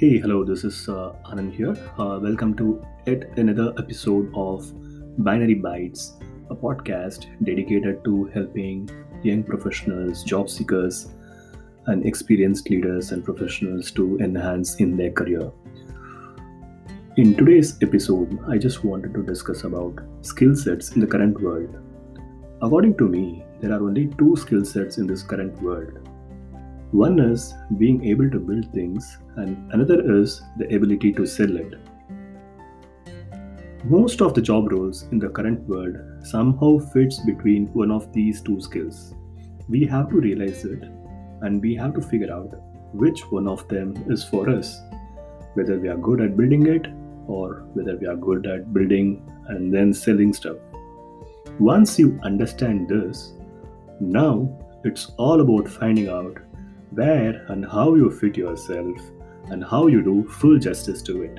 Hey, hello, this is uh, Anand here. Uh, welcome to yet another episode of Binary Bytes, a podcast dedicated to helping young professionals, job seekers, and experienced leaders and professionals to enhance in their career. In today's episode, I just wanted to discuss about skill sets in the current world. According to me, there are only two skill sets in this current world one is being able to build things, and another is the ability to sell it. Most of the job roles in the current world somehow fits between one of these two skills. We have to realize it and we have to figure out which one of them is for us. Whether we are good at building it or whether we are good at building and then selling stuff. Once you understand this, now it's all about finding out where and how you fit yourself and how you do full justice to it.